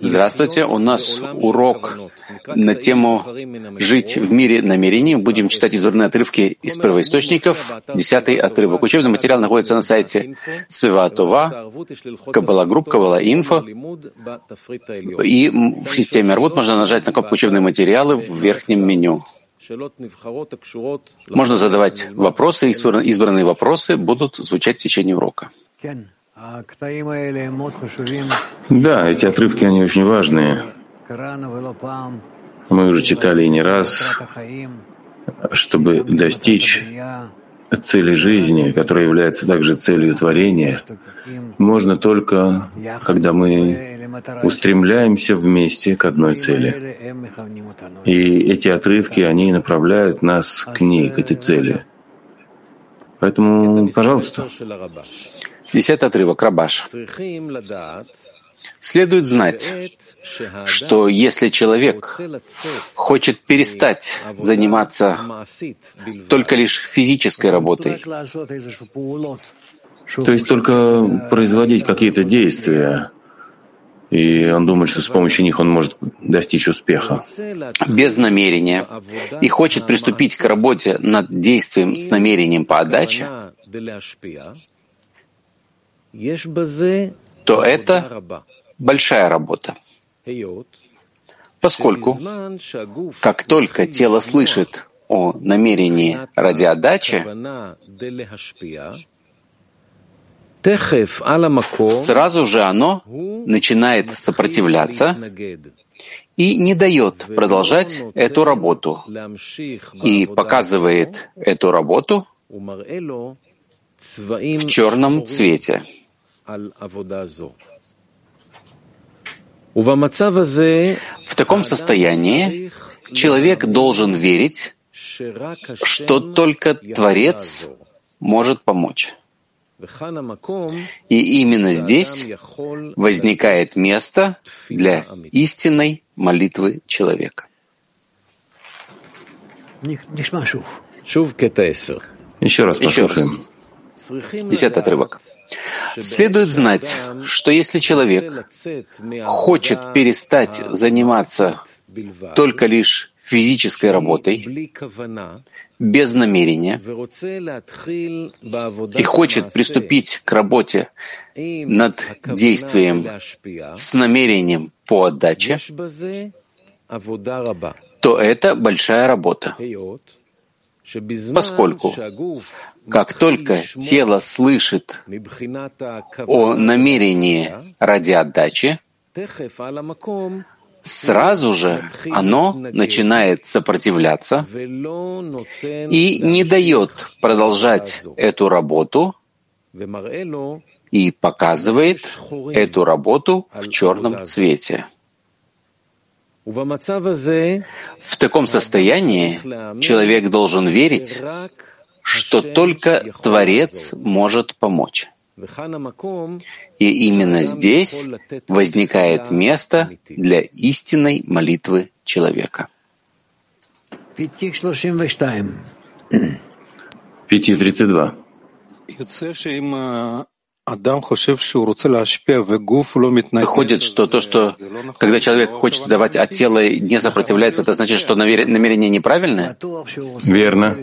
Здравствуйте, у нас урок на тему «Жить в мире намерений». Будем читать избранные отрывки из первоисточников. Десятый отрывок. Учебный материал находится на сайте Свива Това, Kabbalah Group, Kabbalah Info. И в системе Арвут можно нажать на кнопку «Учебные материалы» в верхнем меню. Можно задавать вопросы, избранные вопросы будут звучать в течение урока. Да, эти отрывки, они очень важные. Мы уже читали и не раз, чтобы достичь цели жизни, которая является также целью творения, можно только, когда мы устремляемся вместе к одной цели. И эти отрывки, они направляют нас к ней, к этой цели. Поэтому, пожалуйста. Десятый отрывок, Рабаш. Следует знать, что если человек хочет перестать заниматься только лишь физической работой, то есть только производить какие-то действия, и он думает, что с помощью них он может достичь успеха. Без намерения. И хочет приступить к работе над действием с намерением по отдаче, то это большая работа. Поскольку, как только тело слышит о намерении ради отдачи, сразу же оно начинает сопротивляться и не дает продолжать эту работу. и показывает эту работу в черном цвете. В таком состоянии человек должен верить, что только Творец может помочь. И именно здесь возникает место для истинной молитвы человека. Еще раз послушаем. Десятый отрывок. Следует знать, что если человек хочет перестать заниматься только лишь физической работой, без намерения, и хочет приступить к работе над действием с намерением по отдаче, то это большая работа поскольку как только тело слышит о намерении ради отдачи, сразу же оно начинает сопротивляться и не дает продолжать эту работу и показывает эту работу в черном цвете. В таком состоянии человек должен верить, что только Творец может помочь. И именно здесь возникает место для истинной молитвы человека. Пяти тридцать два. Выходит, что то, что когда человек хочет давать, а тело не сопротивляется, это значит, что намерение неправильное? Верно.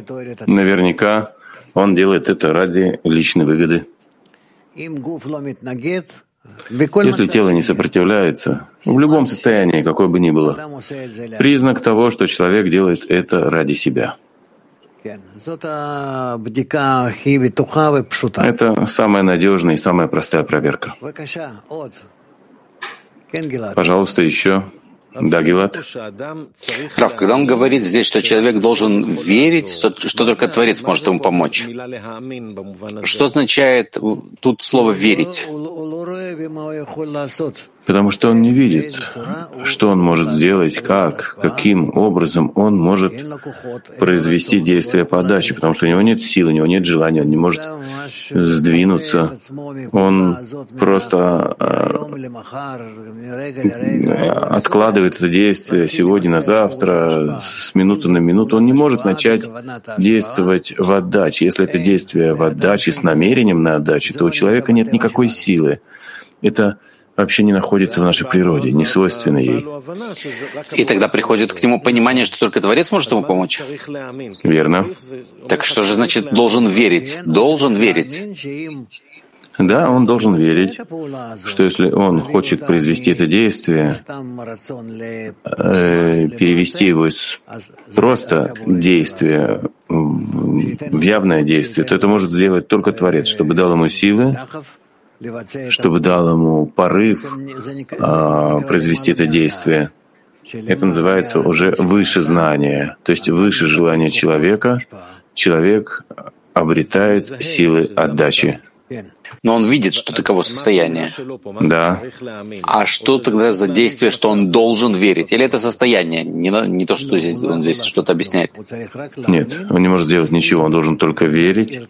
Наверняка он делает это ради личной выгоды. Если тело не сопротивляется, в любом состоянии, какое бы ни было, признак того, что человек делает это ради себя. Это самая надежная и самая простая проверка. Пожалуйста, еще. Да, Гилат. Рав, когда он говорит здесь, что человек должен верить, что, что только Творец может ему помочь, что означает тут слово «верить»? Потому что он не видит, что он может сделать, как, каким образом он может произвести действие подачи, потому что у него нет сил, у него нет желания, он не может сдвинуться. Он просто а, откладывает это действие сегодня на завтра, с минуты на минуту. Он не может начать действовать в отдаче. Если это действие в отдаче с намерением на отдаче, то у человека нет никакой силы. Это вообще не находится в нашей природе, не свойственно ей. И тогда приходит к нему понимание, что только Творец может ему помочь. Верно. Так что же значит должен верить? Должен верить. Да, он должен верить, что если он хочет произвести это действие, э, перевести его из просто действия в явное действие, то это может сделать только Творец, чтобы дал ему силы, чтобы дал ему порыв а, произвести это действие. Это называется уже выше знания, то есть выше желания человека. Человек обретает силы отдачи. Но он видит, что таково состояние. Да. А что тогда за действие, что он должен верить? Или это состояние? Не, не то, что здесь, он здесь что-то объясняет. Нет, он не может сделать ничего. Он должен только верить,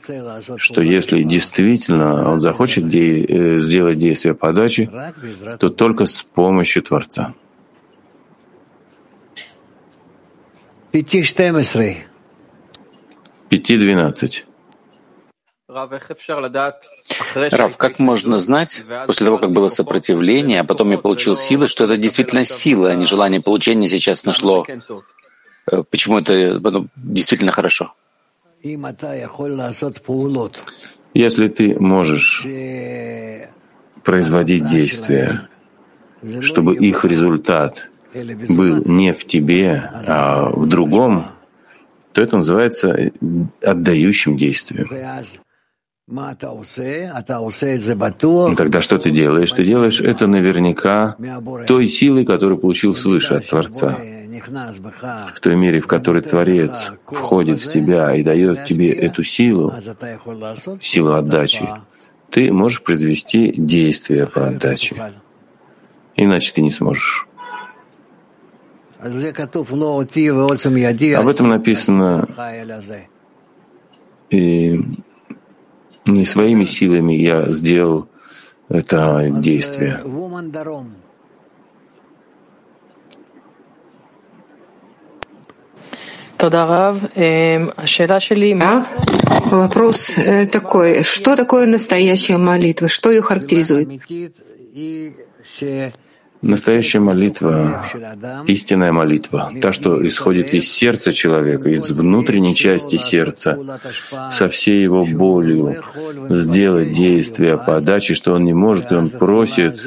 что если действительно он захочет де- э, сделать действие подачи, то только с помощью Творца. Пяти двенадцать. Рав, как можно знать, после того, как было сопротивление, а потом я получил силы, что это действительно сила, а не желание получения сейчас нашло, э, почему это ну, действительно хорошо? Если ты можешь производить действия, чтобы их результат был не в тебе, а в другом, то это называется отдающим действием. Тогда что ты делаешь? Ты делаешь это наверняка той силой, которую получил свыше от Творца. В той мере, в которой Творец входит в тебя и дает тебе эту силу, силу отдачи, ты можешь произвести действие по отдаче. Иначе ты не сможешь. Об этом написано и не своими силами я сделал это действие. Рав, вопрос э, такой. Что такое настоящая молитва? Что ее характеризует? Настоящая молитва, истинная молитва, та, что исходит из сердца человека, из внутренней части сердца, со всей его болью, сделать действие подачи, что он не может, и он просит,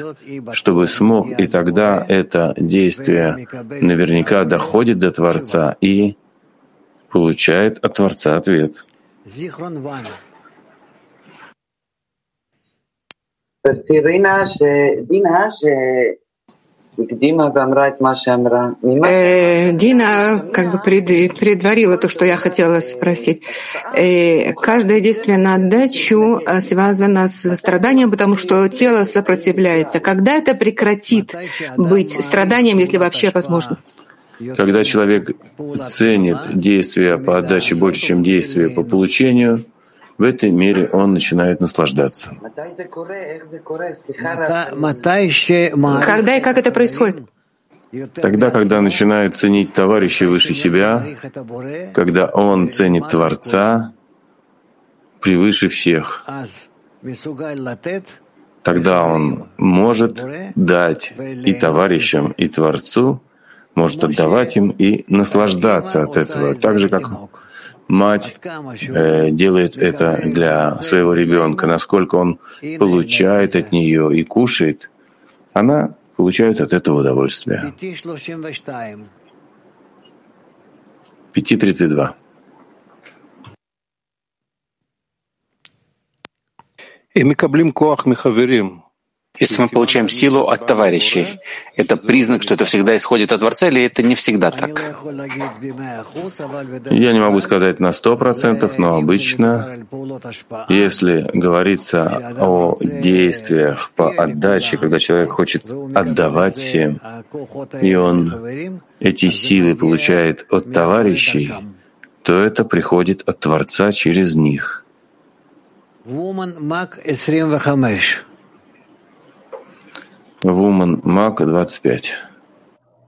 чтобы смог, и тогда это действие наверняка доходит до Творца и получает от Творца ответ. Дина, Э, Дина как бы пред, предварила то, что я хотела спросить. Э, каждое действие на отдачу э, связано с страданием, потому что тело сопротивляется. Когда это прекратит быть страданием, если вообще возможно? Когда человек ценит действия по отдаче больше, чем действия по получению, в этой мере он начинает наслаждаться. Когда и как это происходит? Тогда, когда начинает ценить товарища выше себя, когда он ценит Творца превыше всех, тогда он может дать и товарищам, и Творцу, может отдавать им и наслаждаться от этого, так же, как мать э, делает это для своего ребенка, насколько он получает от нее и кушает, она получает от этого удовольствие. 5.32. И мы каблим коах михаверим если мы получаем силу от товарищей, это признак, что это всегда исходит от Творца, или это не всегда так? Я не могу сказать на сто процентов, но обычно, если говорится о действиях по отдаче, когда человек хочет отдавать всем, и он эти силы получает от товарищей, то это приходит от Творца через них. Woman Мак 25.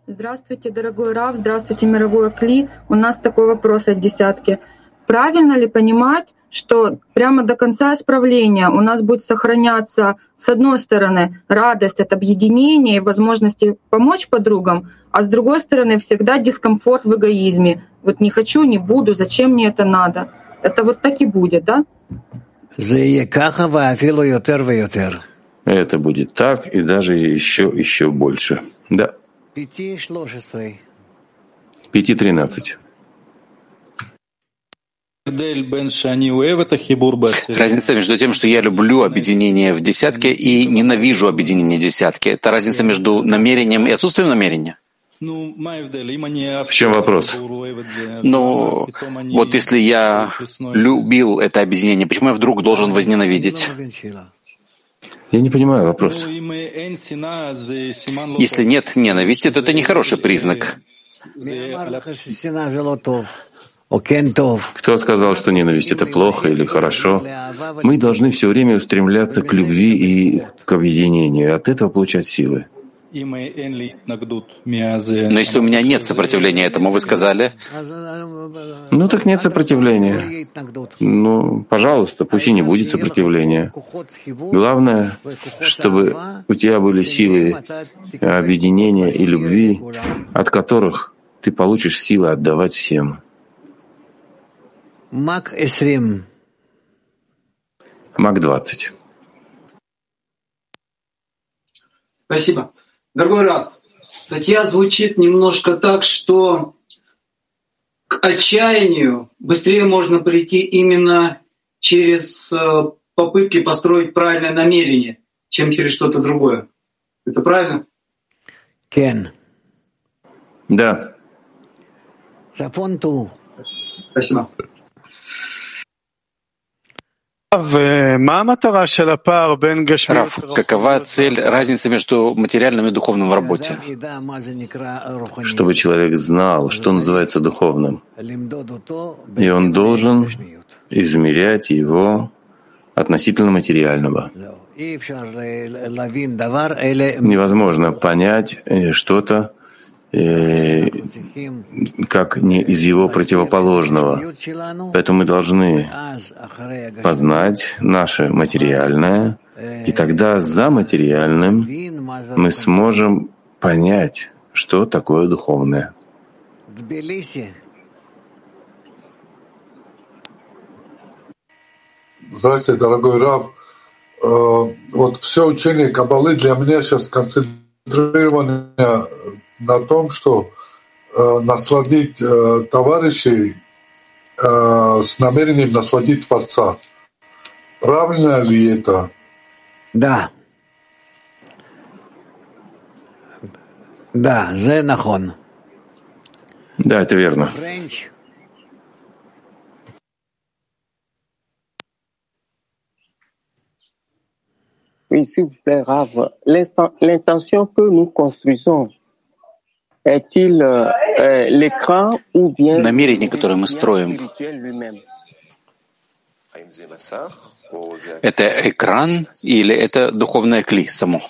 Здравствуйте, дорогой Рав, здравствуйте, мировой Кли. У нас такой вопрос от десятки. Правильно ли понимать, что прямо до конца исправления у нас будет сохраняться, с одной стороны, радость от объединения и возможности помочь подругам, а с другой стороны, всегда дискомфорт в эгоизме. Вот не хочу, не буду, зачем мне это надо? Это вот так и будет, да? Это будет так и даже еще, еще больше. Да. Пяти тринадцать. Разница между тем, что я люблю объединение в десятке и ненавижу объединение в десятке. Это разница между намерением и отсутствием намерения. В чем вопрос? Ну, вот если я любил это объединение, почему я вдруг должен возненавидеть? Я не понимаю вопрос. Если нет ненависти, то это не хороший признак. Кто сказал, что ненависть — это плохо или хорошо? Мы должны все время устремляться к любви и к объединению, от этого получать силы. Но если у меня нет сопротивления этому, вы сказали? Ну так нет сопротивления. Ну, пожалуйста, пусть и не будет сопротивления. Главное, чтобы у тебя были силы объединения и любви, от которых ты получишь силы отдавать всем. Мак 20. Мак 20. Спасибо. Дорогой Раб, статья звучит немножко так, что к отчаянию быстрее можно прийти именно через э, попытки построить правильное намерение, чем через что-то другое. Это правильно? Кен. Да. Спасибо. Раф, какова цель разницы между материальным и духовным в работе? Чтобы человек знал, что называется духовным. И он должен измерять его относительно материального. Невозможно понять э, что-то, Э, как не из его противоположного. Поэтому мы должны познать наше материальное, и тогда за материальным мы сможем понять, что такое духовное. Здравствуйте, дорогой Рав. Э, вот все учение Кабалы для меня сейчас концентрировано на том, что э, насладить э, товарищей э, с намерением насладить Творца. Правильно ли это? Да. Да, Зенахон. Да, это верно. Oui, s'il vous plaît, L'intention que nous construisons Намерение, которое мы строим, это экран или это духовное кли само?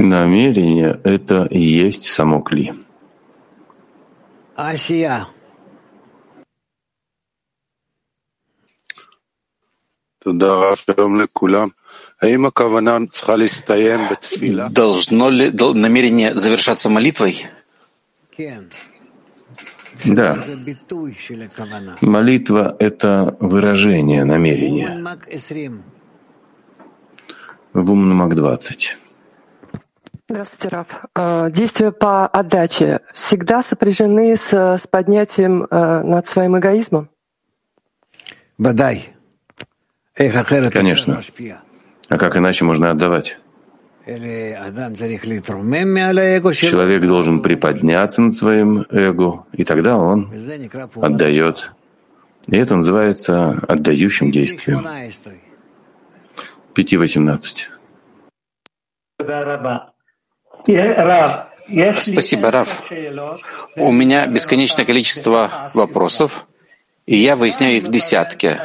Намерение — это и есть само кли. Асия. Должно ли намерение завершаться молитвой? Да. Молитва — это выражение намерения. В Умнамак 20. Здравствуйте, Раф. А, действия по отдаче всегда сопряжены с, с поднятием а, над своим эгоизмом? Бадай. Конечно. А как иначе можно отдавать? Человек должен приподняться над своим эго, и тогда он отдает. И это называется отдающим действием. 5.18. Спасибо, Раф. У меня бесконечное количество вопросов, и я выясняю их в десятке.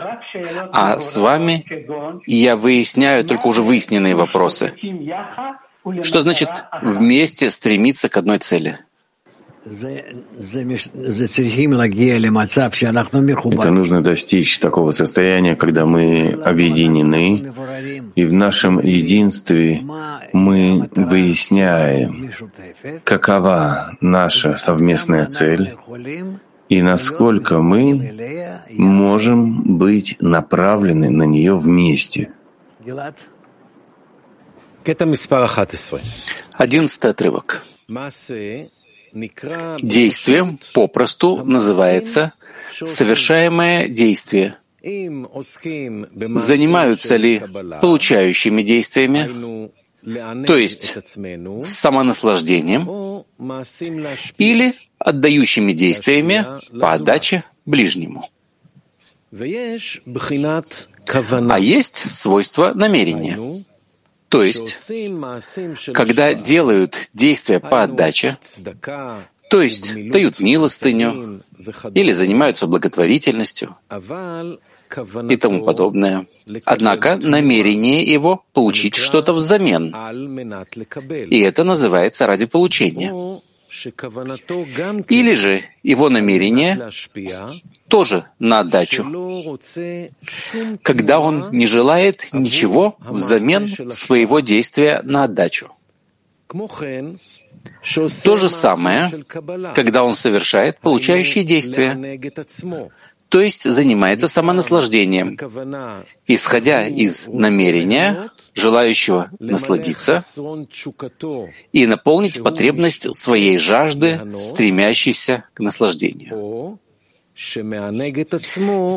А с вами я выясняю только уже выясненные вопросы. Что значит вместе стремиться к одной цели? Это нужно достичь такого состояния, когда мы объединены, и в нашем единстве мы выясняем, какова наша совместная цель и насколько мы можем быть направлены на нее вместе. Одиннадцатый отрывок. Действие попросту называется совершаемое действие. Занимаются ли получающими действиями, то есть самонаслаждением, или отдающими действиями по отдаче ближнему. А есть свойство намерения. То есть, когда делают действия по отдаче, то есть дают милостыню или занимаются благотворительностью и тому подобное. Однако намерение его получить что-то взамен. И это называется ради получения. Или же его намерение тоже на отдачу, когда он не желает ничего взамен своего действия на отдачу. То же самое, когда он совершает получающие действия, то есть занимается самонаслаждением, исходя из намерения, желающего насладиться и наполнить потребность своей жажды, стремящейся к наслаждению.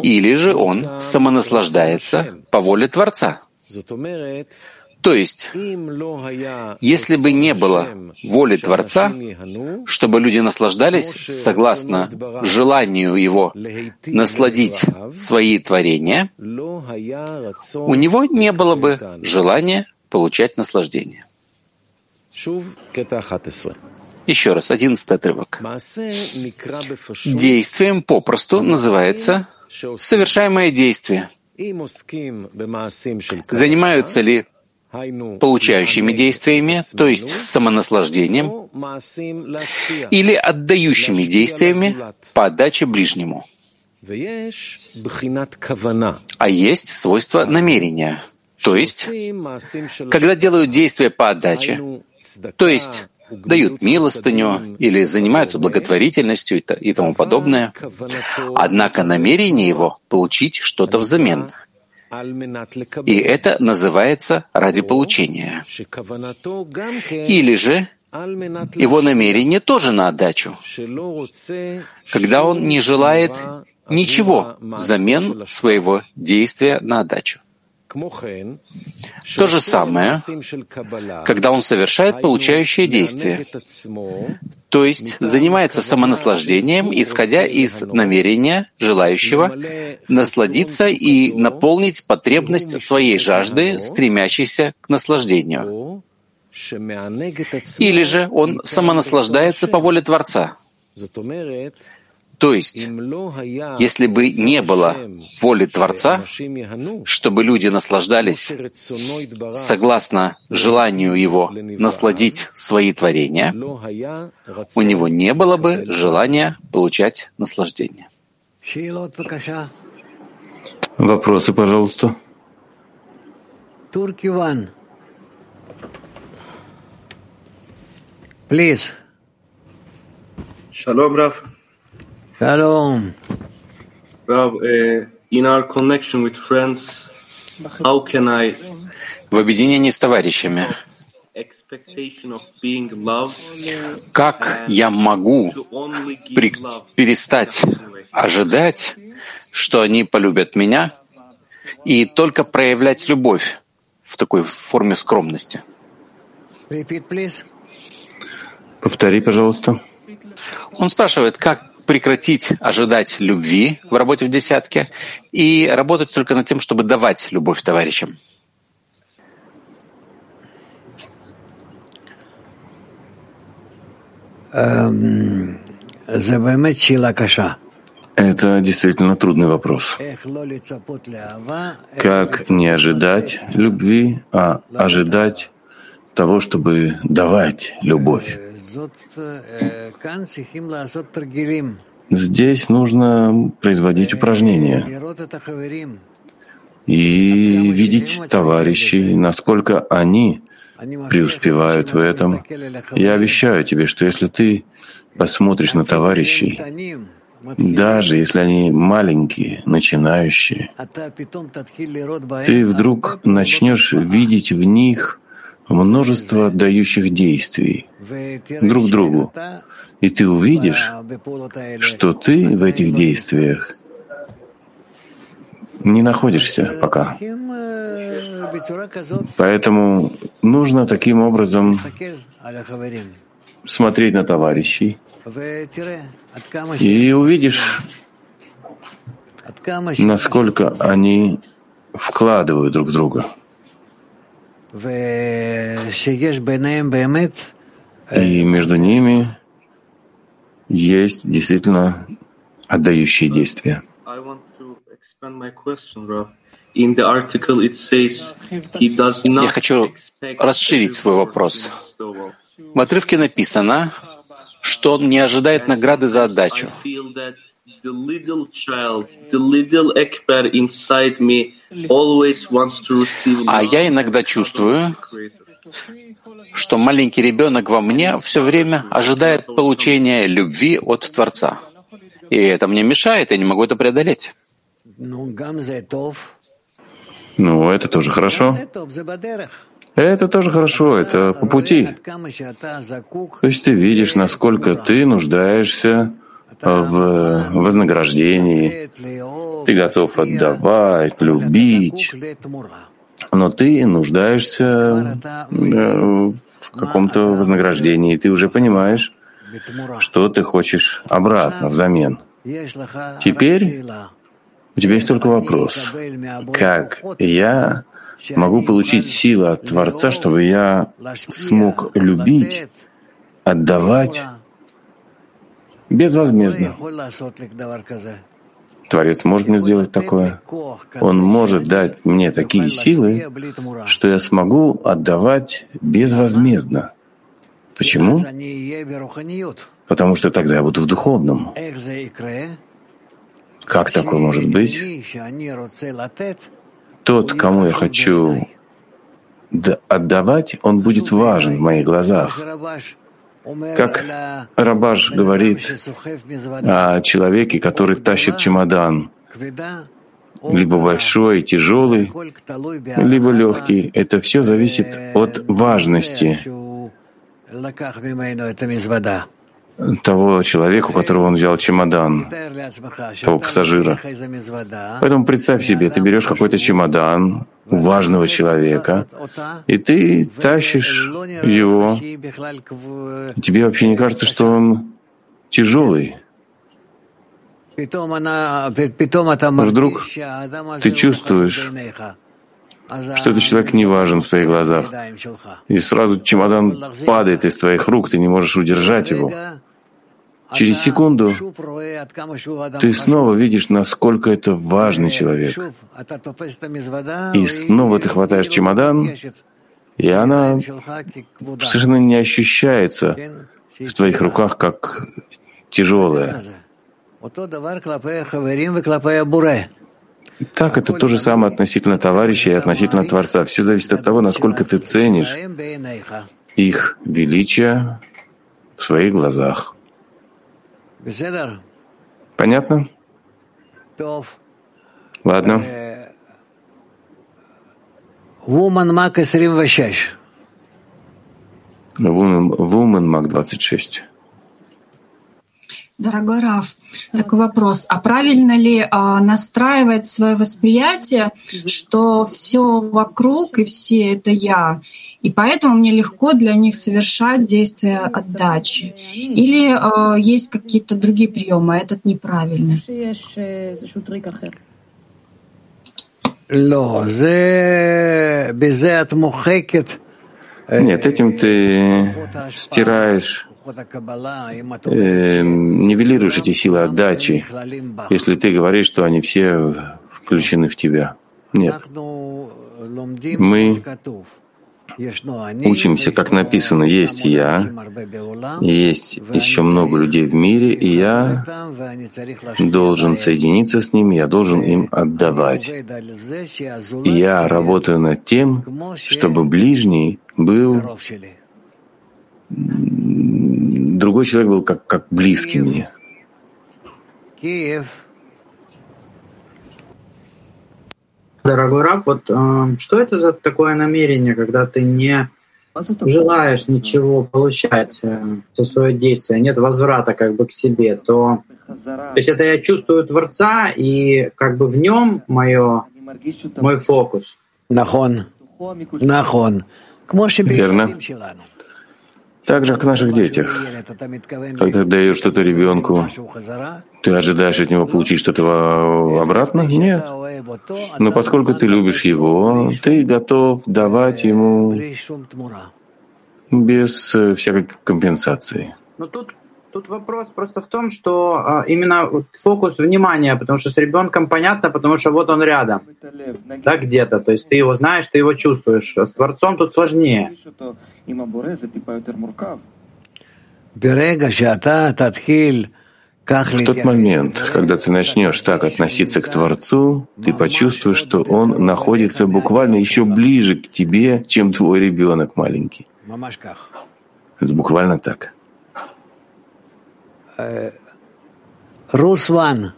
Или же он самонаслаждается по воле Творца. То есть, если бы не было воли Творца, чтобы люди наслаждались согласно желанию Его насладить свои творения, у него не было бы желания получать наслаждение. Еще раз, одиннадцатый отрывок. Действием попросту называется совершаемое действие. Занимаются ли получающими действиями, то есть самонаслаждением, или отдающими действиями по отдаче ближнему. А есть свойство намерения, то есть, когда делают действия по отдаче, то есть дают милостыню или занимаются благотворительностью и тому подобное. Однако намерение его — получить что-то взамен — и это называется ради получения. Или же его намерение тоже на отдачу, когда он не желает ничего взамен своего действия на отдачу. То же самое, когда он совершает получающее действие, то есть занимается самонаслаждением, исходя из намерения желающего насладиться и наполнить потребность своей жажды, стремящейся к наслаждению. Или же он самонаслаждается по воле Творца. То есть, если бы не было воли Творца, чтобы люди наслаждались согласно желанию Его насладить свои творения, у него не было бы желания получать наслаждение. Вопросы, пожалуйста. Туркиван. Please. Shalom, Rav. Shalom. Rav, uh, in our connection with friends, how can I В объединении с товарищами, как я могу при- перестать ожидать, что они полюбят меня, и только проявлять любовь в такой форме скромности? Повтори, пожалуйста. Он спрашивает, как прекратить ожидать любви в работе в десятке и работать только над тем, чтобы давать любовь товарищам. Это действительно трудный вопрос. Как не ожидать любви, а ожидать того, чтобы давать любовь? Здесь нужно производить упражнения. и видеть товарищей, насколько они преуспевают в этом. Я обещаю тебе, что если ты посмотришь на товарищей, даже если они маленькие, начинающие, ты вдруг начнешь видеть в них множество отдающих действий друг другу. И ты увидишь, что ты в этих действиях не находишься пока. Поэтому нужно таким образом смотреть на товарищей и увидишь, насколько они вкладывают друг в друга. И между ними есть действительно отдающие действия. Я хочу расширить свой вопрос. В отрывке написано, что он не ожидает награды за отдачу. А я иногда чувствую, что маленький ребенок во мне все время ожидает получения любви от Творца. И это мне мешает, я не могу это преодолеть. Ну, это тоже хорошо. Это тоже хорошо, это по пути. То есть ты видишь, насколько ты нуждаешься в вознаграждении, ты готов отдавать, любить, но ты нуждаешься э, в каком-то вознаграждении, ты уже понимаешь, что ты хочешь обратно, взамен. Теперь у тебя есть только вопрос, как я могу получить силу от Творца, чтобы я смог любить, отдавать безвозмездно. Творец может мне сделать такое. Он может дать мне такие силы, что я смогу отдавать безвозмездно. Почему? Потому что тогда я буду в духовном. Как такое может быть? Тот, кому я хочу отдавать, он будет важен в моих глазах. Как Рабаш говорит о человеке, который тащит чемодан, либо большой, тяжелый, либо легкий. Это все зависит от важности того человека, у которого он взял чемодан, того пассажира. Поэтому представь себе, ты берешь какой-то чемодан у важного человека, и ты тащишь его, и тебе вообще не кажется, что он тяжелый. Вдруг ты чувствуешь, что этот человек не важен в твоих глазах. И сразу чемодан падает из твоих рук, ты не можешь удержать его. Через секунду ты снова видишь, насколько это важный человек. И снова ты хватаешь чемодан, и она совершенно не ощущается в твоих руках как тяжелая. Так, это то же самое относительно товарища и относительно Творца. Все зависит от того, насколько ты ценишь их величие в своих глазах. Понятно? Ладно. Woman Mac 26. Woman Mac 26. Дорогой Раф, такой вопрос. А правильно ли а, настраивать свое восприятие, что все вокруг и все это я, и поэтому мне легко для них совершать действия отдачи? Или а, есть какие-то другие приемы, а этот неправильный? Нет, этим ты стираешь э, нивелируешь эти силы отдачи, если ты говоришь, что они все включены в тебя. Нет. Мы учимся, как написано, есть я, есть еще много людей в мире, и я должен соединиться с ними, я должен им отдавать. И я работаю над тем, чтобы ближний был другой человек был как, как близкий мне. Дорогой раб, вот э, что это за такое намерение, когда ты не желаешь ничего получать э, за свое действие, нет возврата как бы к себе, то, то есть это я чувствую Творца, и как бы в нем мое, мой фокус. Нахон. Нахон. Верно. Так же, как в наших детях. Когда даешь что-то ребенку, ты ожидаешь от него получить что-то обратно? Нет. Но поскольку ты любишь его, ты готов давать ему без э, всякой компенсации. Но тут, тут вопрос просто в том, что а, именно вот фокус внимания, потому что с ребенком понятно, потому что вот он рядом, да, где-то. То есть ты его знаешь, ты его чувствуешь. А с Творцом тут сложнее. В тот момент, когда ты начнешь так относиться к Творцу, ты почувствуешь, что Он находится буквально еще ближе к тебе, чем твой ребенок маленький. Это буквально так. Русван.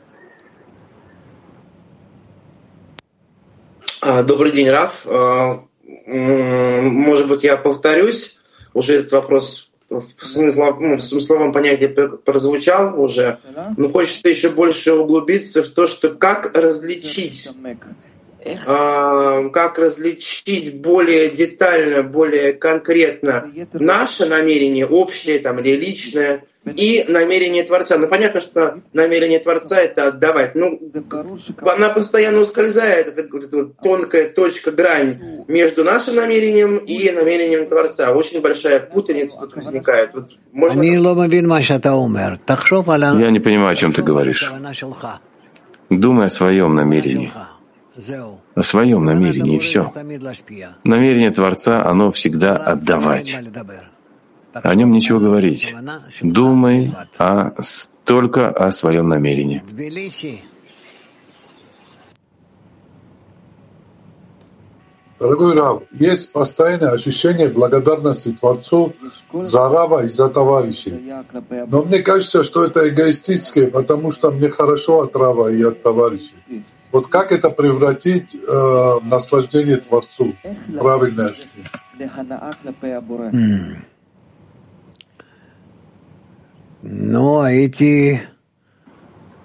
А, добрый день, Раф. А, может быть, я повторюсь. Уже этот вопрос в смысловом, ну, понятии прозвучал уже, но хочется еще больше углубиться в то, что как различить, э, как различить более детально, более конкретно наше намерение, общее там, или личное, и намерение Творца. Ну, понятно, что намерение Творца — это отдавать. Ну, она постоянно ускользает, это, это вот тонкая точка, грань между нашим намерением и намерением Творца. Очень большая путаница тут возникает. Вот можно... Я не понимаю, о чем ты говоришь. Думай о своем намерении. О своем намерении, и все. Намерение Творца, оно всегда отдавать. О нем ничего говорить. Думай а только о своем намерении. Дорогой Рав, есть постоянное ощущение благодарности Творцу за Рава и за товарищей. Но мне кажется, что это эгоистическое, потому что мне хорошо от Рава и от товарищей. Вот как это превратить э, в наслаждение Творцу? Правильное ощущение. Ну, эти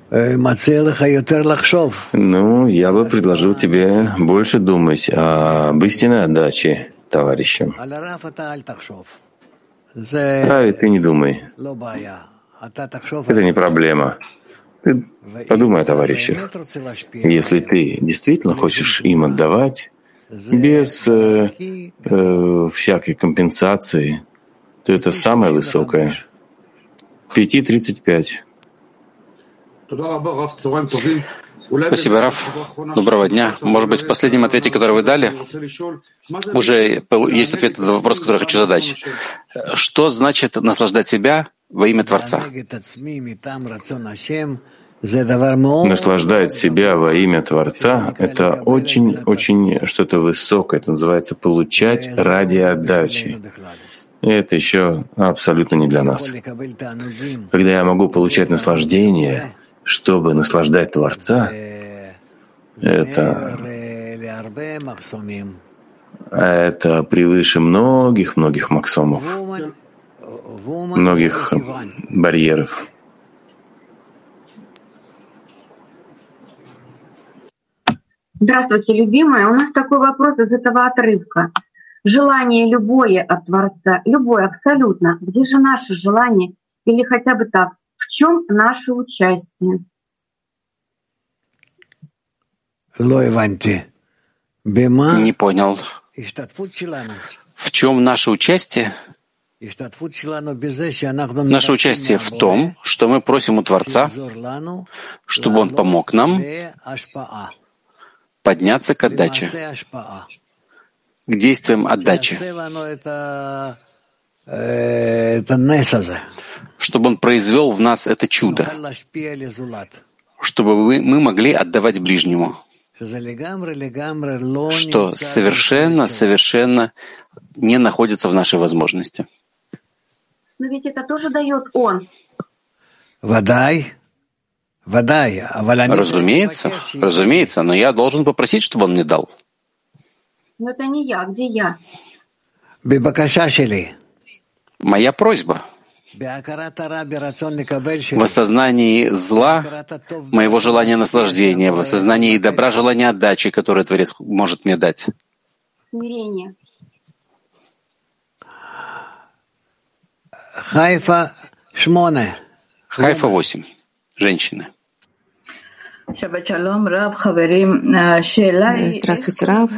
э, ну, я бы предложил тебе больше думать об истинной отдаче товарищам. А ты не думай. Это не проблема. Ты подумай о товарищах. Если ты действительно хочешь им отдавать, без э, э, всякой компенсации, то это самое высокое. 5.35. Спасибо, Раф. Доброго дня. Может быть, в последнем ответе, который вы дали, уже есть ответ на вопрос, который я хочу задать. Что значит наслаждать себя во имя Творца? Наслаждать себя во имя Творца — это очень-очень что-то высокое. Это называется «получать ради отдачи». И это еще абсолютно не для нас. Когда я могу получать наслаждение, чтобы наслаждать Творца, это, это превыше многих-многих максомов, многих барьеров. Здравствуйте, любимая. У нас такой вопрос из этого отрывка желание любое от Творца, любое абсолютно. Где же наше желание? Или хотя бы так, в чем наше участие? Не понял. В чем наше участие? Наше участие в том, что мы просим у Творца, чтобы Он помог нам подняться к отдаче к действиям отдачи, чтобы Он произвел в нас это чудо, чтобы мы могли отдавать ближнему, что совершенно, совершенно не находится в нашей возможности. Но ведь это тоже дает Он. Разумеется, разумеется, но я должен попросить, чтобы он мне дал. Но это не я. Где я? Моя просьба. В осознании зла, моего желания наслаждения, в осознании добра, желания отдачи, которое Творец может мне дать. Смирение. Хайфа Шмоне. Хайфа 8. Женщины. Здравствуйте, Рав.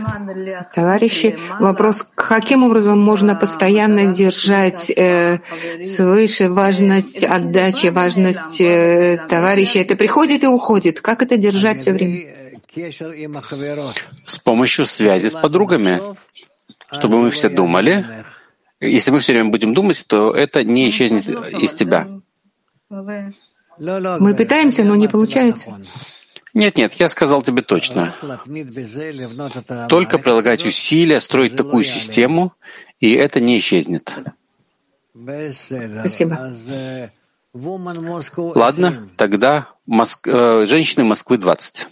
Товарищи, вопрос, каким образом можно постоянно держать э, свыше важность отдачи, важность э, товарища? Это приходит и уходит. Как это держать все время? С помощью связи с подругами, чтобы мы все думали. Если мы все время будем думать, то это не исчезнет из тебя. Мы пытаемся, но не получается. Нет, нет, я сказал тебе точно. Только прилагать усилия, строить такую систему, и это не исчезнет. Спасибо. Ладно, тогда Моск... Э, женщины Москвы 20.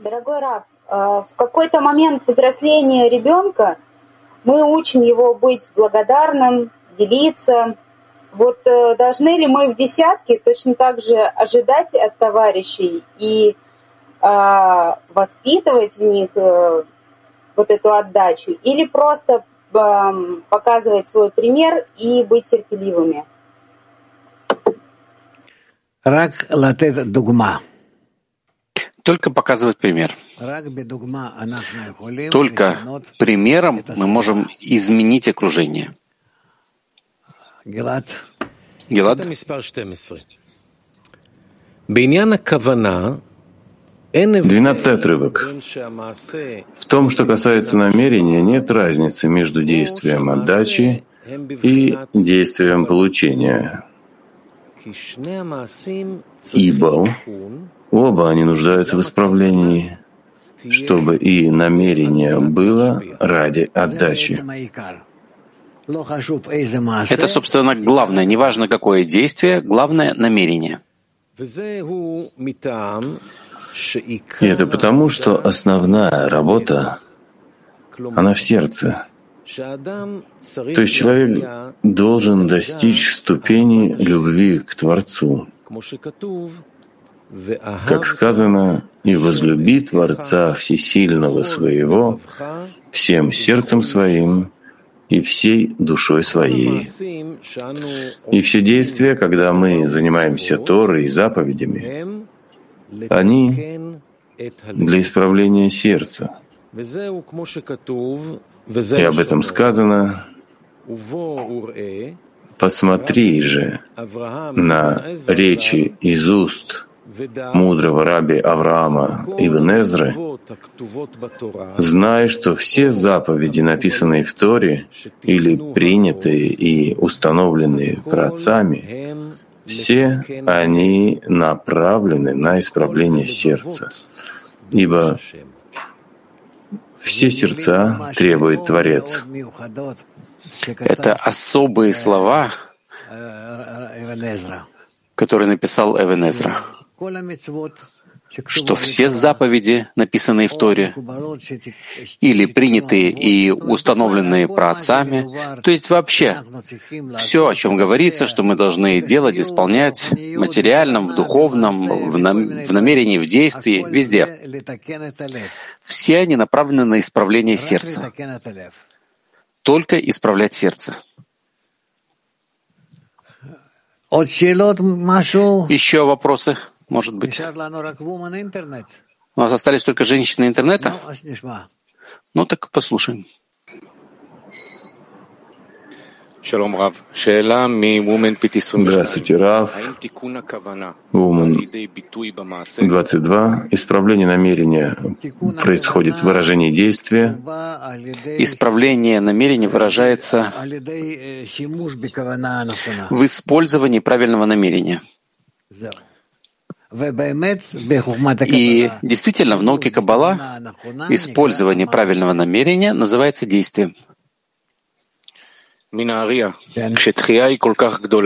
Дорогой Раф, э, в какой-то момент взросления ребенка мы учим его быть благодарным, делиться, вот э, должны ли мы в десятке точно так же ожидать от товарищей и э, воспитывать в них э, вот эту отдачу, или просто э, показывать свой пример и быть терпеливыми? Только показывать пример. Только примером мы можем изменить окружение. Гилад. Двенадцатый отрывок. В том, что касается намерения, нет разницы между действием отдачи и действием получения. Ибо оба они нуждаются в исправлении, чтобы и намерение было ради отдачи. Это, собственно, главное. Неважно, какое действие, главное — намерение. И это потому, что основная работа, она в сердце. То есть человек должен достичь ступени любви к Творцу. Как сказано, «И возлюби Творца Всесильного своего всем сердцем своим, и всей душой своей. И все действия, когда мы занимаемся Торой и заповедями, они для исправления сердца. И об этом сказано «Посмотри же на речи из уст мудрого раби Авраама Ибн Эзры, зная, что все заповеди, написанные в Торе или принятые и установленные праотцами, все они направлены на исправление сердца, ибо все сердца требует Творец. Это особые слова, которые написал Эвенезра что все заповеди, написанные в Торе, или принятые и установленные праотцами, то есть вообще все, о чем говорится, что мы должны делать, исполнять в материальном, в духовном, в, нам, в намерении, в действии, везде. Все они направлены на исправление сердца. Только исправлять сердце. Еще вопросы? Может быть. У нас остались только женщины интернета? Ну так послушаем. Здравствуйте, Рав. Woman 22. Исправление намерения происходит в выражении действия. Исправление намерения выражается в использовании правильного намерения. И действительно, в науке Каббала использование правильного намерения называется действием.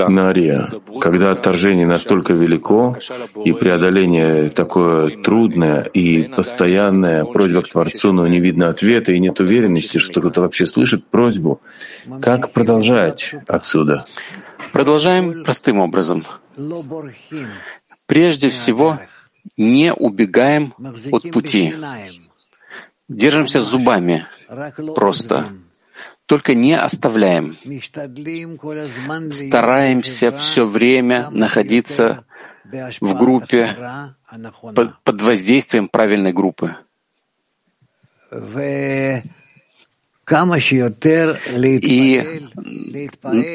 Нария, когда отторжение настолько велико и преодоление такое трудное и постоянное, просьба к Творцу, но не видно ответа и нет уверенности, что кто-то вообще слышит просьбу, как продолжать отсюда? Продолжаем простым образом. Прежде всего, не убегаем от пути. Держимся зубами просто только не оставляем. Стараемся все время находиться в группе под воздействием правильной группы. И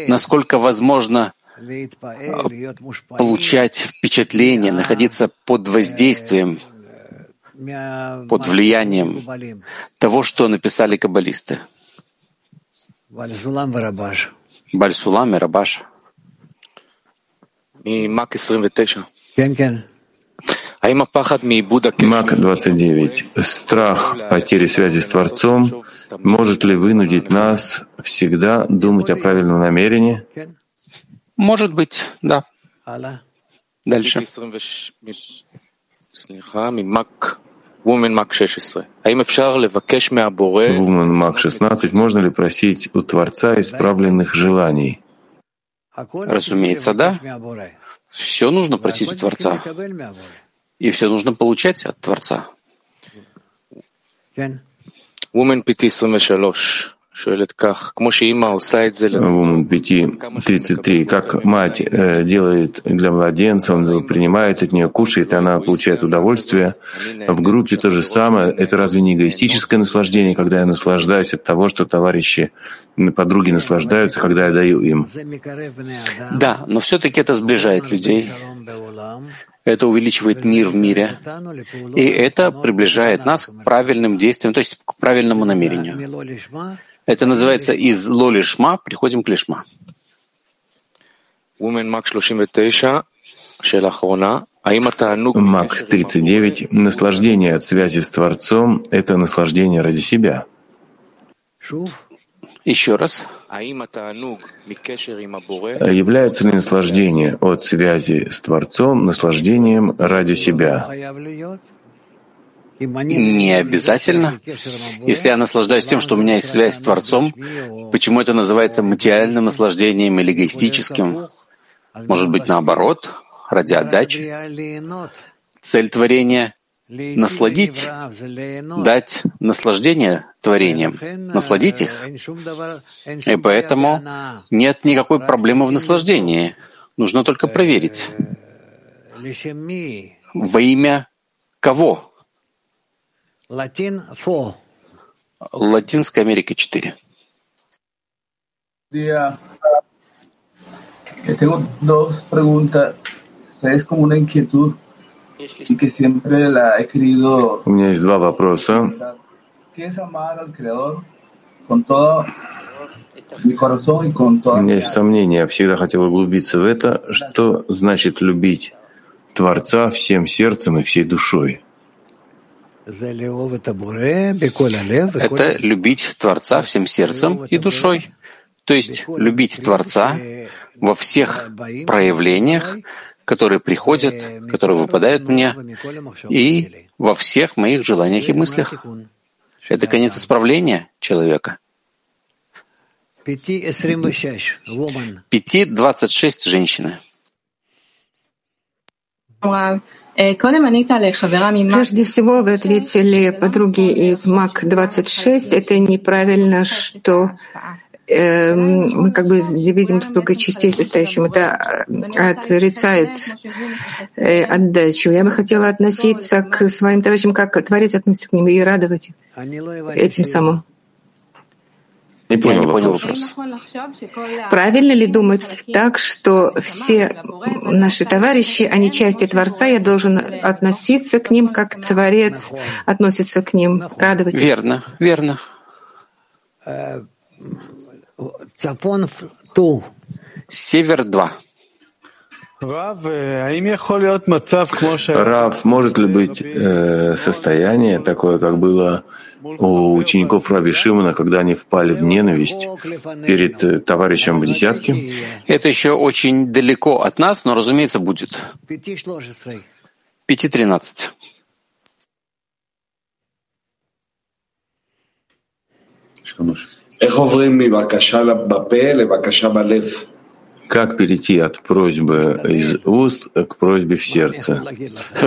насколько возможно получать впечатление, находиться под воздействием, под влиянием того, что написали каббалисты. Бальсулам и Рабаш. Мак 29. Страх потери связи с Творцом может ли вынудить нас всегда думать о правильном намерении? Может быть, да. Дальше. Woman Мак 16. Можно ли просить у Творца исправленных желаний? Разумеется, да. Все нужно просить у Творца. И все нужно получать от Творца. Woman PT 23. Вумен 5.33. Как мать э, делает для младенца, он принимает от нее, кушает, и она получает удовольствие. В группе то же самое. Это разве не эгоистическое наслаждение, когда я наслаждаюсь от того, что товарищи, подруги наслаждаются, когда я даю им? Да, но все-таки это сближает людей. Это увеличивает мир в мире. И это приближает нас к правильным действиям, то есть к правильному намерению. Это называется из лолишма приходим к лишма. Мак 39. Наслаждение от связи с Творцом — это наслаждение ради себя. Еще раз. Является ли наслаждение от связи с Творцом наслаждением ради себя? Не обязательно. Если я наслаждаюсь тем, что у меня есть связь с Творцом, почему это называется материальным наслаждением или эгоистическим? Может быть, наоборот, ради отдачи? Цель творения — насладить, дать наслаждение творениям, насладить их. И поэтому нет никакой проблемы в наслаждении. Нужно только проверить. Во имя кого? Латин 4. Латинская Америка 4. Día. Tengo dos preguntas. Es como una inquietud y que siempre la he querido. У меня есть два вопроса. ¿Qué es amar al Creador con todo mi corazón y con todo? У меня есть сомнения. Я всегда хотел углубиться в это. Что значит любить Творца всем сердцем и всей душой? Это любить Творца всем сердцем и душой. То есть любить Творца во всех проявлениях, которые приходят, которые выпадают мне, и во всех моих желаниях и мыслях. Это конец исправления человека. Пяти двадцать шесть женщины. Прежде всего, вы ответили подруге из МАК-26, это неправильно, что э, мы как бы видим друга частей состоящим. Это э, отрицает э, отдачу. Я бы хотела относиться к своим товарищам, как Творец относится к ним, и радовать этим самым. Не понял, Я не понял вопрос. Правильно ли думать так, что все наши товарищи, они части Творца, я должен относиться к ним, как Творец относится к ним, радовать? Верно, верно. Север 2. Рав, может ли быть э, состояние такое, как было у учеников Раби Шимона, когда они впали в ненависть перед э, товарищем в десятке? Это еще очень далеко от нас, но, разумеется, будет. 5.13. איך עוברים מבקשה בפה לבקשה בלב? как перейти от просьбы из уст к просьбе в сердце?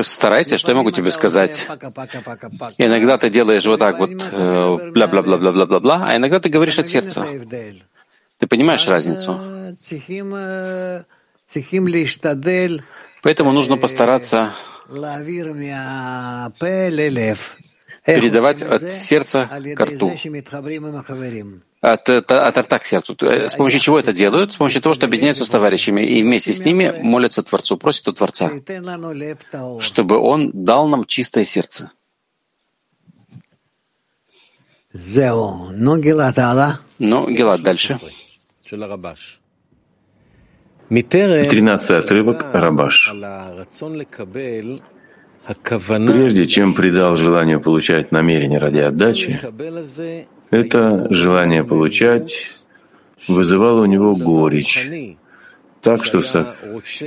Старайся, что я могу тебе сказать. Иногда ты делаешь вот так вот, э, бла-бла-бла-бла-бла-бла, а иногда ты говоришь от сердца. Ты понимаешь разницу? Поэтому нужно постараться передавать от сердца к рту, от, от, от рта к сердцу. С помощью чего это делают? С помощью того, что объединяются с товарищами и вместе с ними молятся Творцу, просят у Творца, чтобы Он дал нам чистое сердце. Ну, Гелат, дальше. Тринадцатый отрывок Рабаш. Прежде чем придал желанию получать намерение ради отдачи, это желание получать вызывало у него горечь, так что со,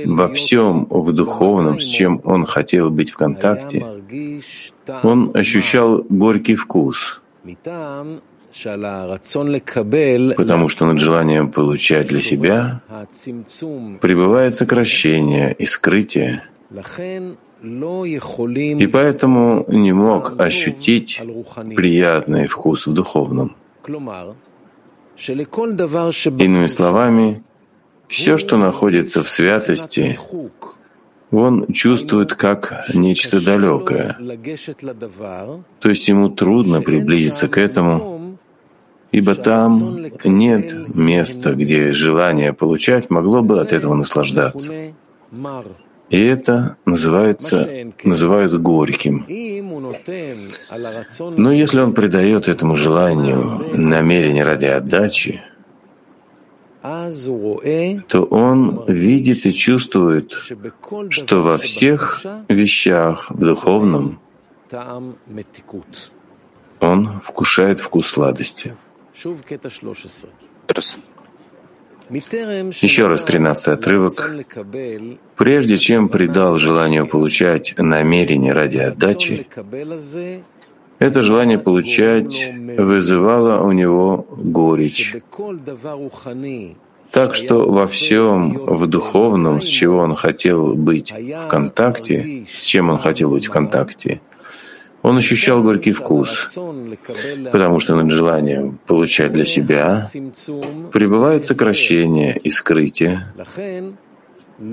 во всем в духовном, с чем он хотел быть в контакте, он ощущал горький вкус, потому что над желанием получать для себя пребывает сокращение и скрытие, и поэтому не мог ощутить приятный вкус в духовном. Иными словами, все, что находится в святости, он чувствует как нечто далекое. То есть ему трудно приблизиться к этому, ибо там нет места, где желание получать могло бы от этого наслаждаться. И это называется, называют горьким. Но если он придает этому желанию намерение ради отдачи, то он видит и чувствует, что во всех вещах в духовном он вкушает вкус сладости. Еще раз тринадцатый отрывок. Прежде чем придал желанию получать намерение ради отдачи, это желание получать вызывало у него горечь. Так что во всем в духовном, с чего он хотел быть в контакте, с чем он хотел быть в контакте, он ощущал горький вкус, потому что над желанием получать для себя пребывает сокращение и скрытие,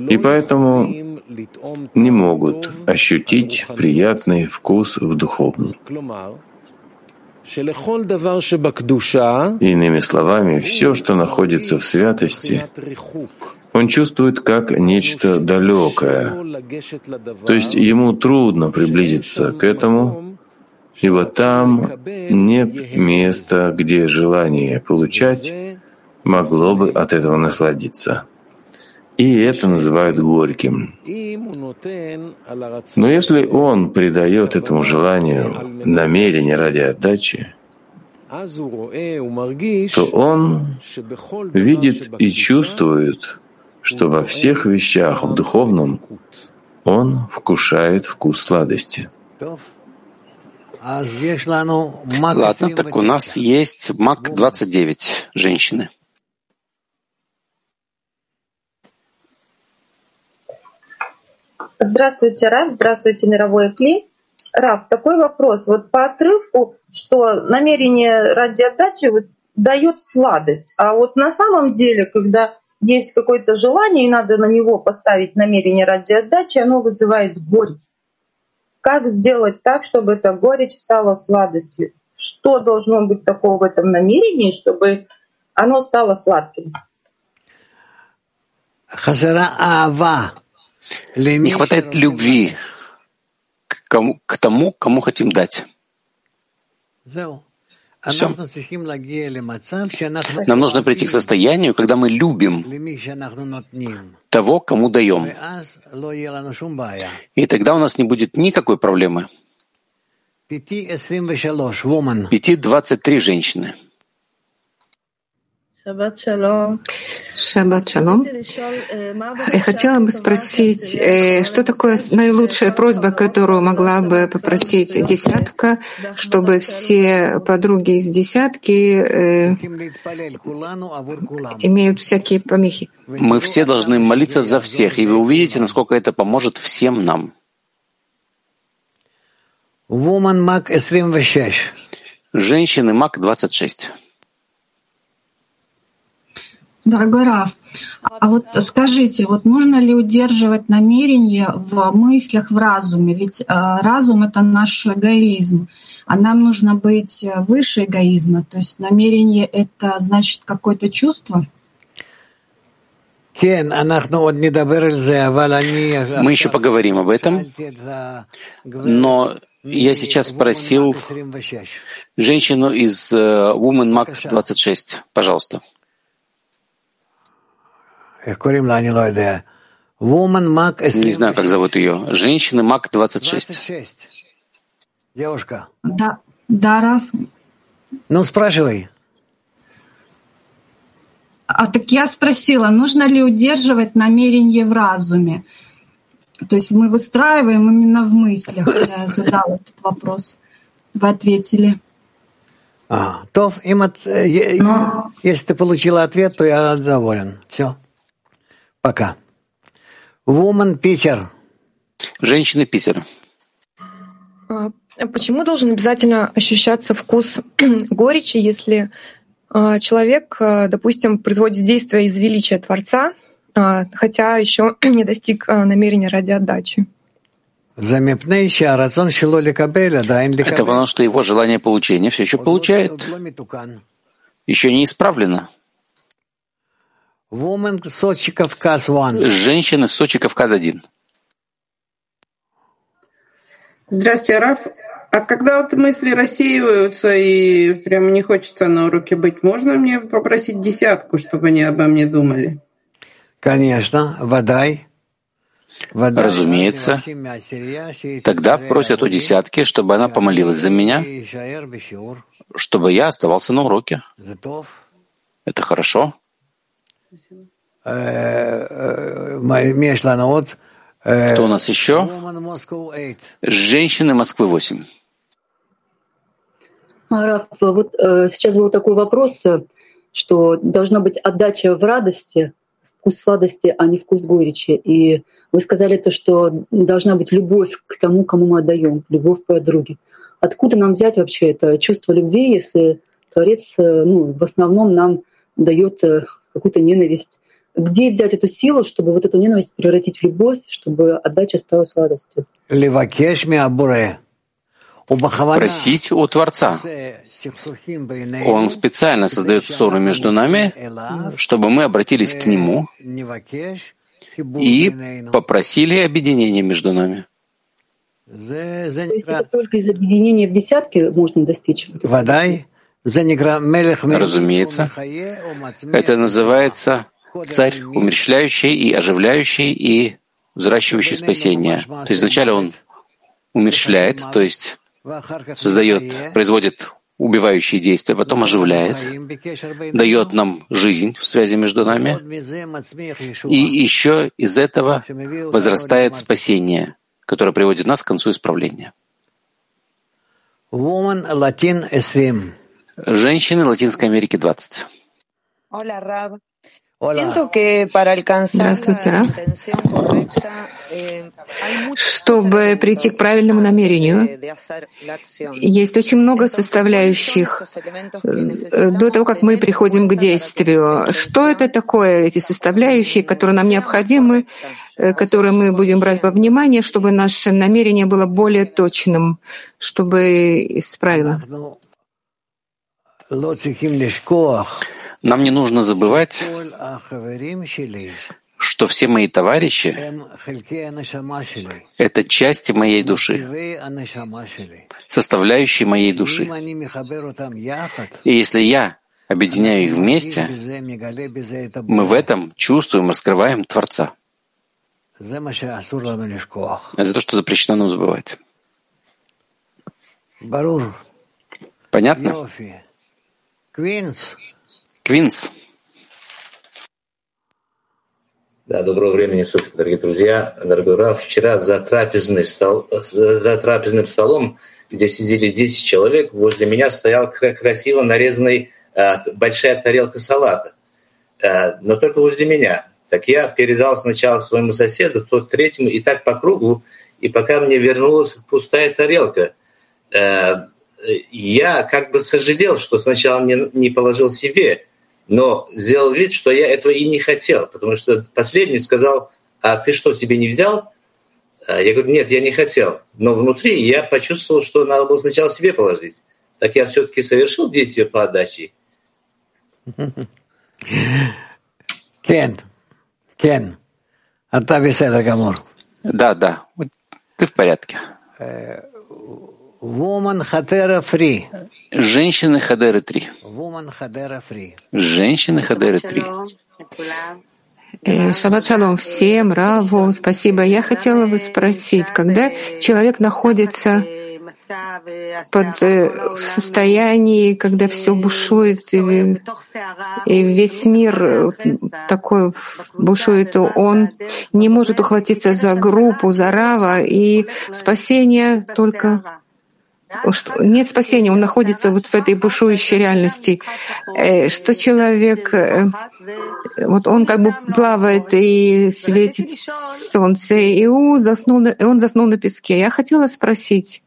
и поэтому не могут ощутить приятный вкус в духовном. Иными словами, все, что находится в святости, он чувствует как нечто далекое. То есть ему трудно приблизиться к этому, ибо там нет места, где желание получать могло бы от этого насладиться. И это называют горьким. Но если он придает этому желанию намерение ради отдачи, то он видит и чувствует, что во всех вещах в духовном он вкушает вкус сладости. Ладно, так у нас есть МАК 29, женщины. Здравствуйте, Раф, здравствуйте, мировой Кли. Раф, такой вопрос. Вот по отрывку, что намерение ради отдачи вот дает сладость. А вот на самом деле, когда есть какое-то желание, и надо на него поставить намерение ради отдачи, оно вызывает горечь. Как сделать так, чтобы эта горечь стала сладостью? что должно быть такого в этом намерении, чтобы оно стало сладким? Не хватает любви к, кому, к тому, кому хотим дать. Все. Нам нужно прийти к состоянию, когда мы любим того, кому даем. И тогда у нас не будет никакой проблемы. Пяти двадцать три женщины. Шаббат шалом. Я хотела бы спросить, э, что такое наилучшая просьба, которую могла бы попросить десятка, чтобы все подруги из десятки э, имеют всякие помехи? Мы все должны молиться за всех, и вы увидите, насколько это поможет всем нам. Женщины МАК 26. Дорогой Раф, а вот скажите, вот нужно ли удерживать намерение в мыслях, в разуме? Ведь э, разум — это наш эгоизм, а нам нужно быть выше эгоизма. То есть намерение — это значит какое-то чувство? Мы еще поговорим об этом, но я сейчас спросил женщину из uh, Woman Mac 26. Пожалуйста. Не знаю, как зовут ее. Женщина Мак 26. Девушка. Да, да, Раф. Ну, спрашивай. А так я спросила, нужно ли удерживать намерение в разуме? То есть мы выстраиваем именно в мыслях. Я задала этот вопрос. Вы ответили. А, то, им от, э, Но... если ты получила ответ, то я доволен. Все. Пока. Woman Питер. Женщины Питера. А, почему должен обязательно ощущаться вкус горечи, если а, человек, а, допустим, производит действия из величия Творца, хотя еще не достиг намерения ради отдачи? Это потому, что его желание получения все еще получает, еще не исправлено. Женщины Сочи Кавказ-1. Здравствуйте, Раф. А когда вот мысли рассеиваются и прям не хочется на уроке быть, можно мне попросить десятку, чтобы они обо мне думали? Конечно, водай. Разумеется. Тогда просят у десятки, чтобы она помолилась за меня, чтобы я оставался на уроке. Это хорошо. Э, э, Кто у нас еще? Женщины Москвы 8. Раф, вот э, сейчас был такой вопрос, что должна быть отдача в радости, вкус сладости, а не вкус горечи. И вы сказали то, что должна быть любовь к тому, кому мы отдаем, любовь к подруге. Откуда нам взять вообще это чувство любви, если Творец ну, в основном нам дает какую-то ненависть где взять эту силу, чтобы вот эту ненависть превратить в любовь, чтобы отдача стала сладостью? Просить у Творца. Он специально создает ссору между нами, чтобы мы обратились к Нему и попросили объединения между нами. То есть это только из объединения в десятке можно достичь? Разумеется. Это называется царь, умерщвляющий и оживляющий и взращивающий спасение. То есть вначале он умерщвляет, то есть создает, производит убивающие действия, потом оживляет, дает нам жизнь в связи между нами, и еще из этого возрастает спасение, которое приводит нас к концу исправления. Женщины Латинской Америки 20. Здравствуйте, Раф. Чтобы прийти к правильному намерению, есть очень много составляющих э, до того, как мы приходим к действию. Что это такое, эти составляющие, которые нам необходимы, э, которые мы будем брать во внимание, чтобы наше намерение было более точным, чтобы исправило? Нам не нужно забывать, что все мои товарищи — это части моей души, составляющие моей души. И если я объединяю их вместе, мы в этом чувствуем, раскрываем Творца. Это то, что запрещено нам забывать. Понятно? Квинс. Квинс. Да, доброго времени суток, дорогие друзья. Дорогой Раф, вчера за, трапезный стол, за трапезным столом, где сидели 10 человек, возле меня стоял красиво нарезанный э, большая тарелка салата. Э, но только возле меня. Так я передал сначала своему соседу, тот третьему, и так по кругу, и пока мне вернулась пустая тарелка. Э, я как бы сожалел, что сначала не, не положил себе, но сделал вид, что я этого и не хотел, потому что последний сказал, а ты что, себе не взял? А я говорю, нет, я не хотел. Но внутри я почувствовал, что надо было сначала себе положить. Так я все-таки совершил действие по отдаче. Кен. Кен, а та. Да, да, ты в порядке. Женщины Хадеры 3. Женщины Хадеры 3. Э, шаббат шалом всем, Раву, спасибо. Я хотела бы спросить, когда человек находится под э, в состоянии, когда все бушует, и, и весь мир э, такой бушует, он не может ухватиться за группу, за Рава, и спасение только нет спасения, он находится вот в этой бушующей реальности, э, что человек, вот он как бы плавает и светит солнце, и он заснул, и он заснул на песке. Я хотела спросить,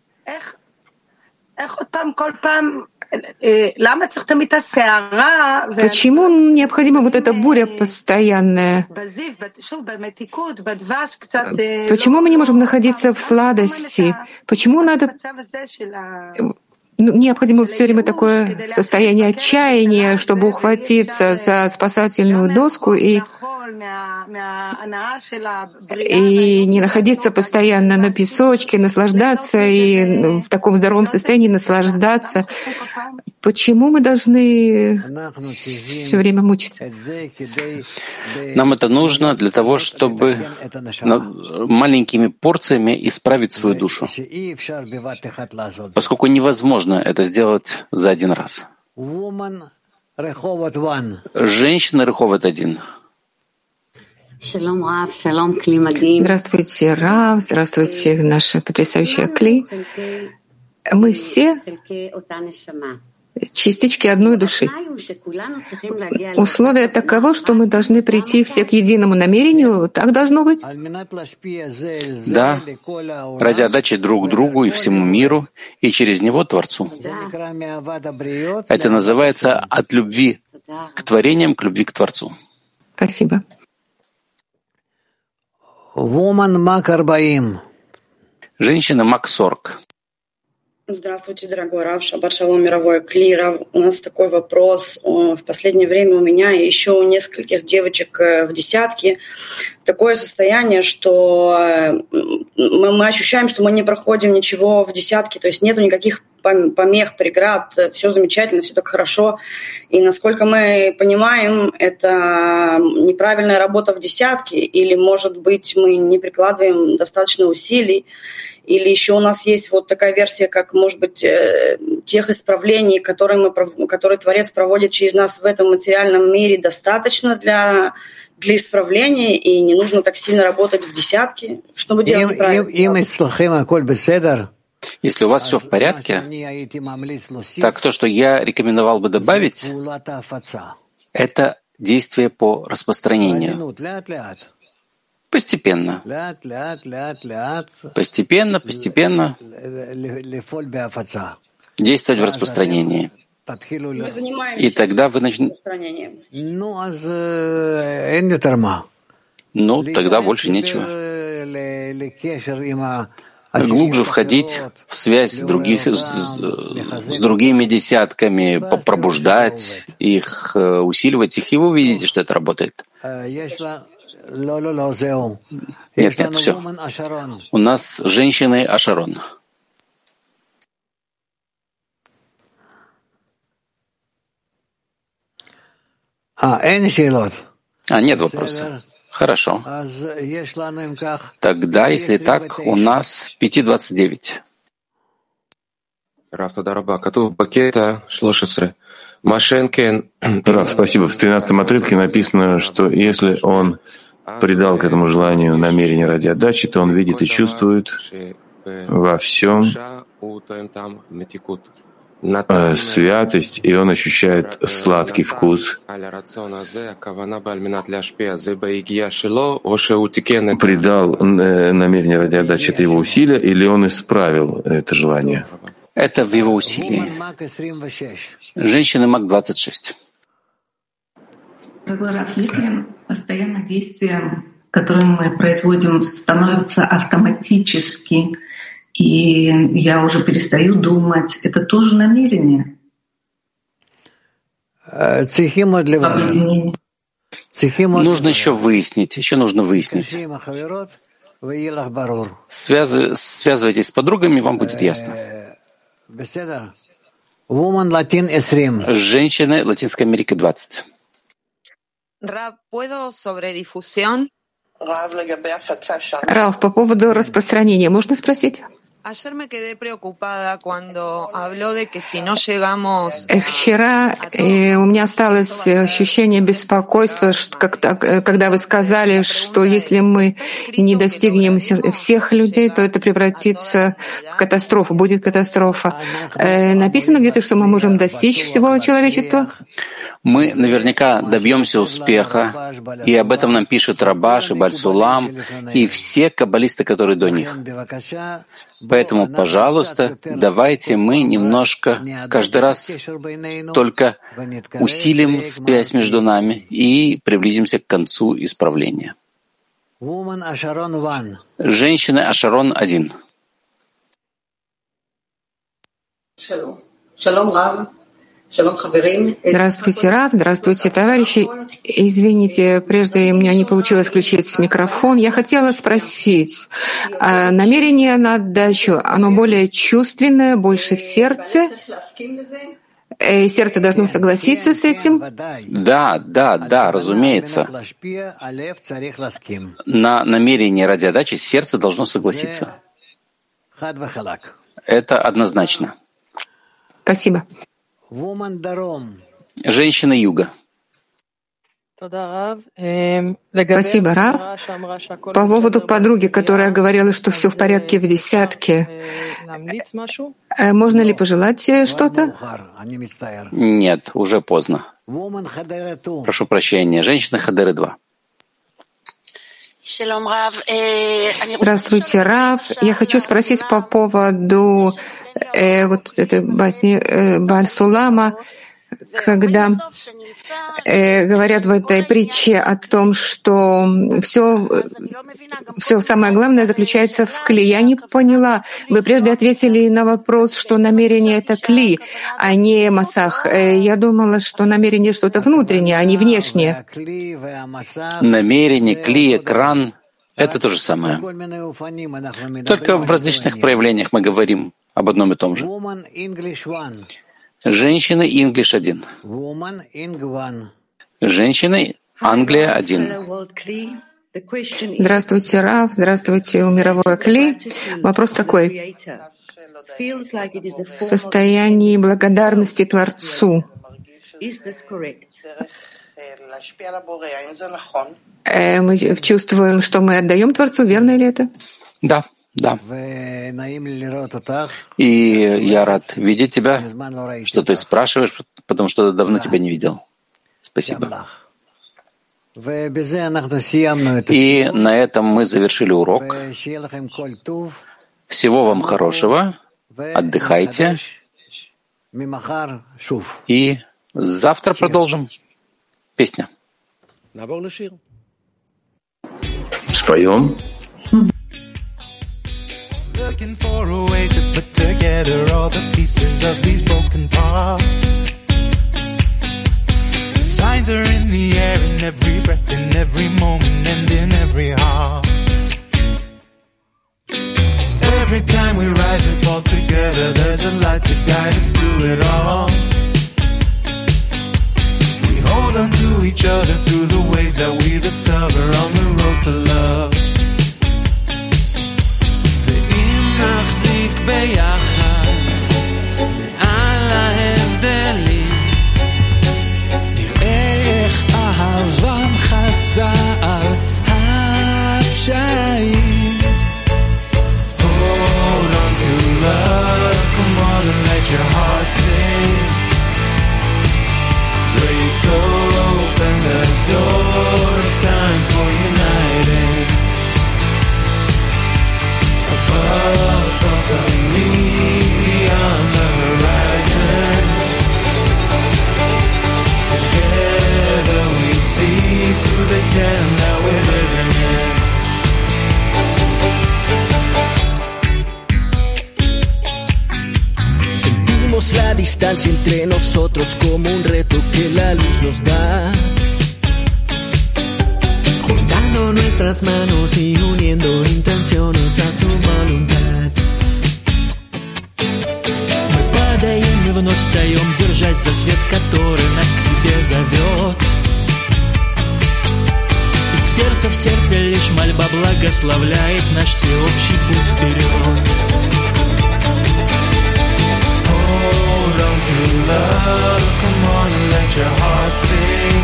Почему необходима вот эта буря постоянная? Почему мы не можем находиться в сладости? Почему надо необходимо все время такое состояние отчаяния, чтобы ухватиться за спасательную доску и и не находиться постоянно на песочке, наслаждаться и в таком здоровом состоянии наслаждаться. Почему мы должны все время мучиться? Нам это нужно для того, чтобы маленькими порциями исправить свою душу, поскольку невозможно это сделать за один раз. Женщина Рыховод один. Здравствуйте, Рав, здравствуйте, наша потрясающая Кли. Мы все частички одной души. Условие таково, что мы должны прийти все к единому намерению. Так должно быть? Да, ради отдачи друг другу и всему миру, и через него Творцу. Это называется от любви к творениям, к любви к Творцу. Спасибо. Woman Мак Женщина Мак 40. Здравствуйте, дорогой Рав, Шабар Шалом, мировой клиров. У нас такой вопрос. В последнее время у меня и еще у нескольких девочек э, в десятке такое состояние, что э, мы ощущаем, что мы не проходим ничего в десятке, то есть нету никаких помех, преград, все замечательно, все так хорошо. И насколько мы понимаем, это неправильная работа в десятке, или, может быть, мы не прикладываем достаточно усилий, или еще у нас есть вот такая версия, как, может быть, э, тех исправлений, которые, мы, которые Творец проводит через нас в этом материальном мире, достаточно для, для исправления, и не нужно так сильно работать в десятке, чтобы делать неправильно. Если у вас все в порядке, так то, что я рекомендовал бы добавить, это действие по распространению. Постепенно. Постепенно, постепенно. Действовать в распространении. И тогда вы начнете... Ну, тогда больше нечего. глубже входить в связь других, с, с другими десятками, пробуждать их, э, усиливать их, и вы увидите, что это работает. Нет, нет, все. У нас женщины Ашарон. А, а, нет вопроса. Хорошо. Тогда, если так, у нас 5.29. Раф, спасибо. В 13 отрывке написано, что если он придал к этому желанию намерение ради отдачи, то он видит и чувствует во всем Э, святость, и он ощущает сладкий вкус. Придал э, намерение ради отдачи это его усилия, или он исправил это желание? Это в его усилии. Женщины МАК 26. Если постоянно действия, которые мы производим, становятся автоматически, и я уже перестаю думать. Это тоже намерение. Объединение. Нужно еще выяснить, еще нужно выяснить. Связ... Связывайтесь с подругами, вам будет ясно. Женщины Латинской Америки 20. Рав, по поводу распространения можно спросить? Вчера э, у меня осталось ощущение беспокойства, когда вы сказали, что если мы не достигнем всех людей, то это превратится в катастрофу, будет катастрофа. Э, написано где-то, что мы можем достичь всего человечества? Мы наверняка добьемся успеха, и об этом нам пишет Рабаш и Бальсулам, и все каббалисты, которые до них. Поэтому, пожалуйста, давайте мы немножко каждый раз только усилим связь между нами и приблизимся к концу исправления. Женщины Ашарон один. Здравствуйте, Рав, здравствуйте, товарищи. Извините, прежде у меня не получилось включить микрофон. Я хотела спросить, а намерение на отдачу, оно более чувственное, больше в сердце? И э, сердце должно согласиться с этим? Да, да, да, разумеется. На намерение ради отдачи сердце должно согласиться. Это однозначно. Спасибо. Женщина Юга. Спасибо, Рав. По поводу подруги, которая говорила, что все в порядке в десятке, э, можно ли пожелать э, что-то? Нет, уже поздно. Прошу прощения. Женщина Хадеры 2. Здравствуйте, Рав. Я хочу спросить по поводу э, вот этой басни э, Бальсулама, когда э, говорят в этой притче о том, что все, все самое главное заключается в кли. Я не поняла. Вы прежде ответили на вопрос, что намерение — это кли, а не массах. Э, я думала, что намерение что-то внутреннее, а не внешнее. Намерение, кли, экран — это то же самое. Только в различных проявлениях мы говорим об одном и том же. Женщины English 1. Женщины Англия 1. Здравствуйте, Рав. Здравствуйте, у мировой Кли. Вопрос такой. В состоянии благодарности Творцу э, мы чувствуем, что мы отдаем Творцу, верно ли это? Да. Да. И я рад видеть тебя, что ты спрашиваешь, потому что давно тебя не видел. Спасибо. И на этом мы завершили урок. Всего вам хорошего. Отдыхайте. И завтра продолжим. Песня. Споем. Looking for a way to put together all the pieces of these broken parts. The signs are in the air, in every breath, in every moment, and in every heart. Every time we rise and fall together, there's a light to guide us through it all. We hold on to each other through the ways that we discover on the road to love. ביחד מעל ההבדלים, נראה איך אהבם חזה על הפשעים. Hold on to love, come on and let your heart sing. Break open the den that we're living in. Sentimos la distancia entre nosotros como un reto que la luz nos da. Juntando nuestras manos y uniendo intenciones a su voluntad. Мы падаем и вновь встаем, держась за свет, который нас к себе зовет. сердце в сердце лишь мольба благословляет наш всеобщий путь вперед. Hold on to love, come on and let your heart sing.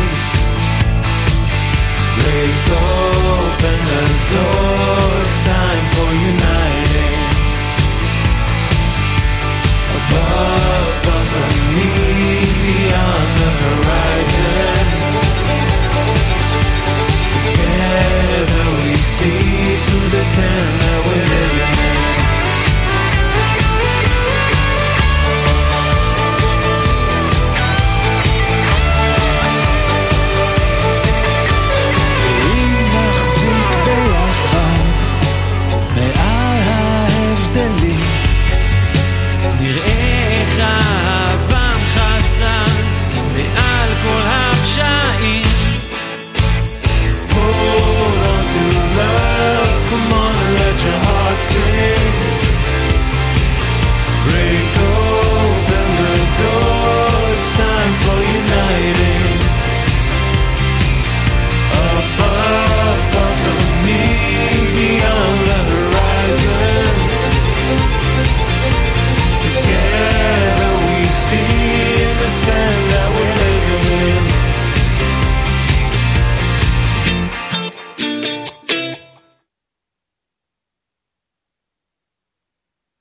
Break open the door, it's time for uniting. Above us and me, beyond the horizon. pretend